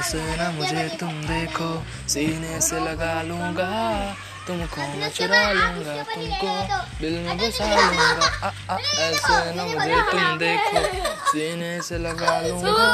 ऐसे ना मुझे तुम देखो। सीने से लगा लूँगा तुमको मैं चुरा लूँगा तुमको दिल में बसा लूँगा। आ, आ, ऐसे ना मुझे तुम देखो। सीने से लगा लूँगा